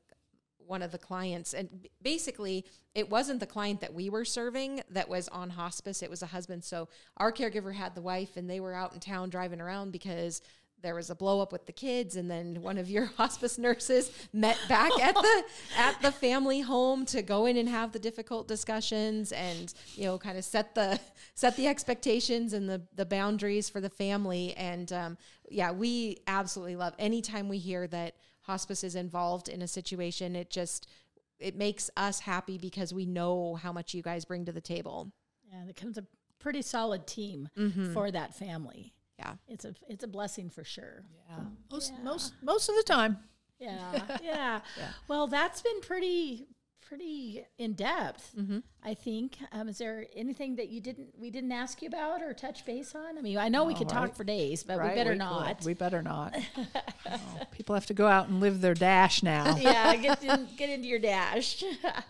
one of the clients and basically it wasn't the client that we were serving that was on hospice it was a husband so our caregiver had the wife and they were out in town driving around because there was a blow up with the kids and then one of your hospice nurses met back at the at the family home to go in and have the difficult discussions and you know kind of set the set the expectations and the the boundaries for the family. And um, yeah we absolutely love anytime we hear that hospice is involved in a situation it just it makes us happy because we know how much you guys bring to the table. Yeah it becomes a pretty solid team mm-hmm. for that family yeah, it's a it's a blessing for sure. Yeah, most yeah. most most of the time. Yeah, yeah, yeah. Well, that's been pretty pretty in depth. Mm-hmm. I think. Um, is there anything that you didn't we didn't ask you about or touch base on? I mean, I know we could right. talk for days, but right. we better we not. Could. We better not. oh, people have to go out and live their dash now. yeah, get in, get into your dash. yeah.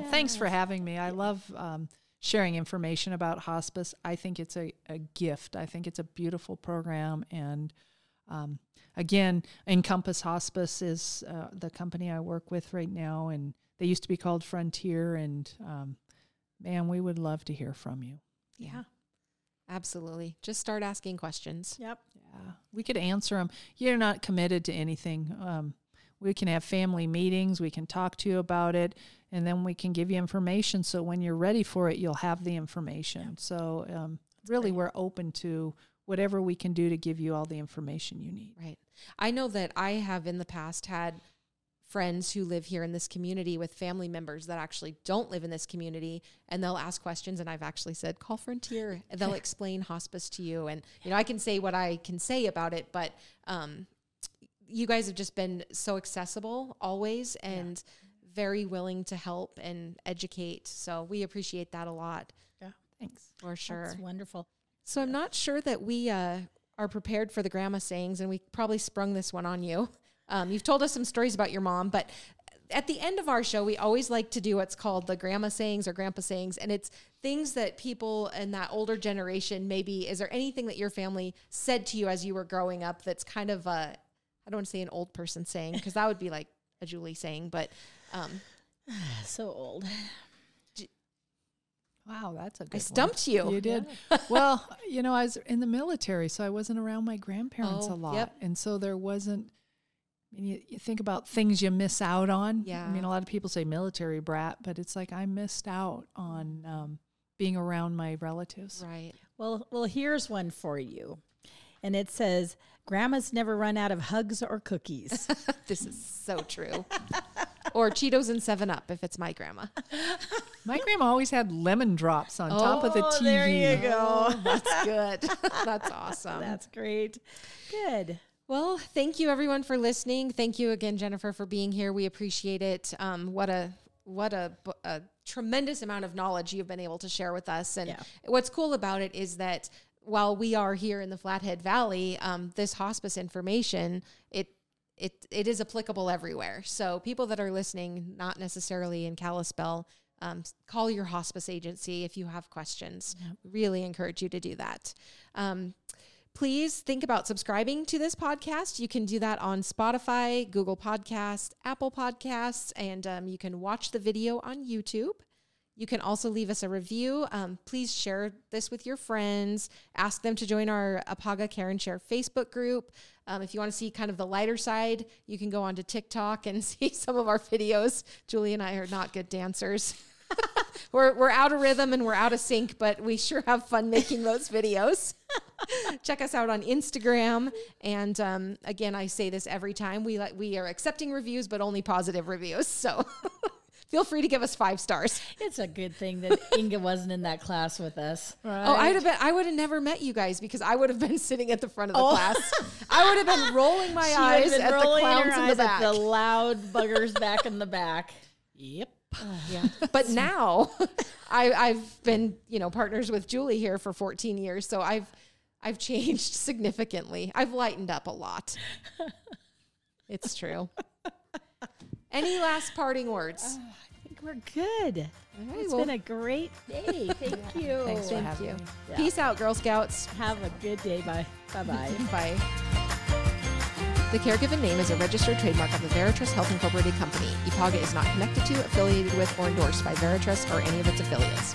Well, thanks for having me. I love. Um, sharing information about hospice. I think it's a, a gift. I think it's a beautiful program. And um, again, Encompass Hospice is uh, the company I work with right now. And they used to be called Frontier. And um, man, we would love to hear from you. Yeah. Absolutely. Just start asking questions. Yep. Yeah. We could answer them. You're not committed to anything. Um, we can have family meetings. We can talk to you about it and then we can give you information so when you're ready for it you'll have the information yeah. so um, really great. we're open to whatever we can do to give you all the information you need right i know that i have in the past had friends who live here in this community with family members that actually don't live in this community and they'll ask questions and I've actually said call Frontier they'll explain hospice to you and you know I can say what I can say about it but um, you guys have just been so accessible always and yeah very willing to help and educate. So we appreciate that a lot. Yeah, thanks. For sure. That's wonderful. So I'm not sure that we uh, are prepared for the grandma sayings, and we probably sprung this one on you. Um, you've told us some stories about your mom, but at the end of our show, we always like to do what's called the grandma sayings or grandpa sayings. And it's things that people in that older generation maybe, is there anything that your family said to you as you were growing up that's kind of a, I don't want to say an old person saying, because that would be like a Julie saying, but um, so old. Wow, that's a good I stumped one. you. You did. Yeah. well, you know, I was in the military, so I wasn't around my grandparents oh, a lot. Yep. And so there wasn't I mean, you, you, think about things you miss out on. Yeah. I mean, a lot of people say military brat, but it's like I missed out on um, being around my relatives. Right. Well, well, here's one for you, and it says, "Grandmas never run out of hugs or cookies." this is so true. or Cheetos and 7 Up if it's my grandma. My grandma always had lemon drops on top of the Oh, TV. there you go. That's good. That's awesome. That's great. Good. Well, thank you everyone for listening. Thank you again, Jennifer, for being here. We appreciate it. Um, what a what a, a tremendous amount of knowledge you've been able to share with us. And Yeah. what's cool about it is that while we are here in the Flathead Valley, um, this hospice information it it it is applicable everywhere. So people that are listening, not necessarily in Kalispell. Um, call your hospice agency if you have questions. Really encourage you to do that. Um, please think about subscribing to this podcast. You can do that on Spotify, Google Podcast, Apple Podcasts, and um, you can watch the video on YouTube. You can also leave us a review. Um, please share this with your friends. Ask them to join our EPAGA Care and Share Facebook group. Um, if you want to see kind of the lighter side, you can go onto TikTok and see some of our videos. Julie and I are not good dancers. we're, we're out of rhythm and we're out of sync, but we sure have fun making those videos. Check us out on Instagram. And um, again, I say this every time we we are accepting reviews, but only positive reviews. So feel free to give us five stars. It's a good thing that Inga wasn't in that class with us. Oh, I'd have been. I would have never met you guys because I would have been sitting at the front of the Oh. class. I would have been rolling my She eyes at the clowns in the back. at the loud buggers back in the back. Yep. Oh, yeah. But now, I, I've been you know partners with Julie here for 14 years, so I've I've changed significantly. I've lightened up a lot. It's true. Any last parting words? Oh, I think we're good. right, It's well- been a great day. Thank you. Thanks for Thank having you. me. Yeah. Peace out, Girl Scouts. Have a good day. Bye. Bye bye. Bye. The caregiven name is a registered trademark of the Veritrust Health Incorporated Company. EPAGA is not connected to, affiliated with, or endorsed by Veritrust or any of its affiliates.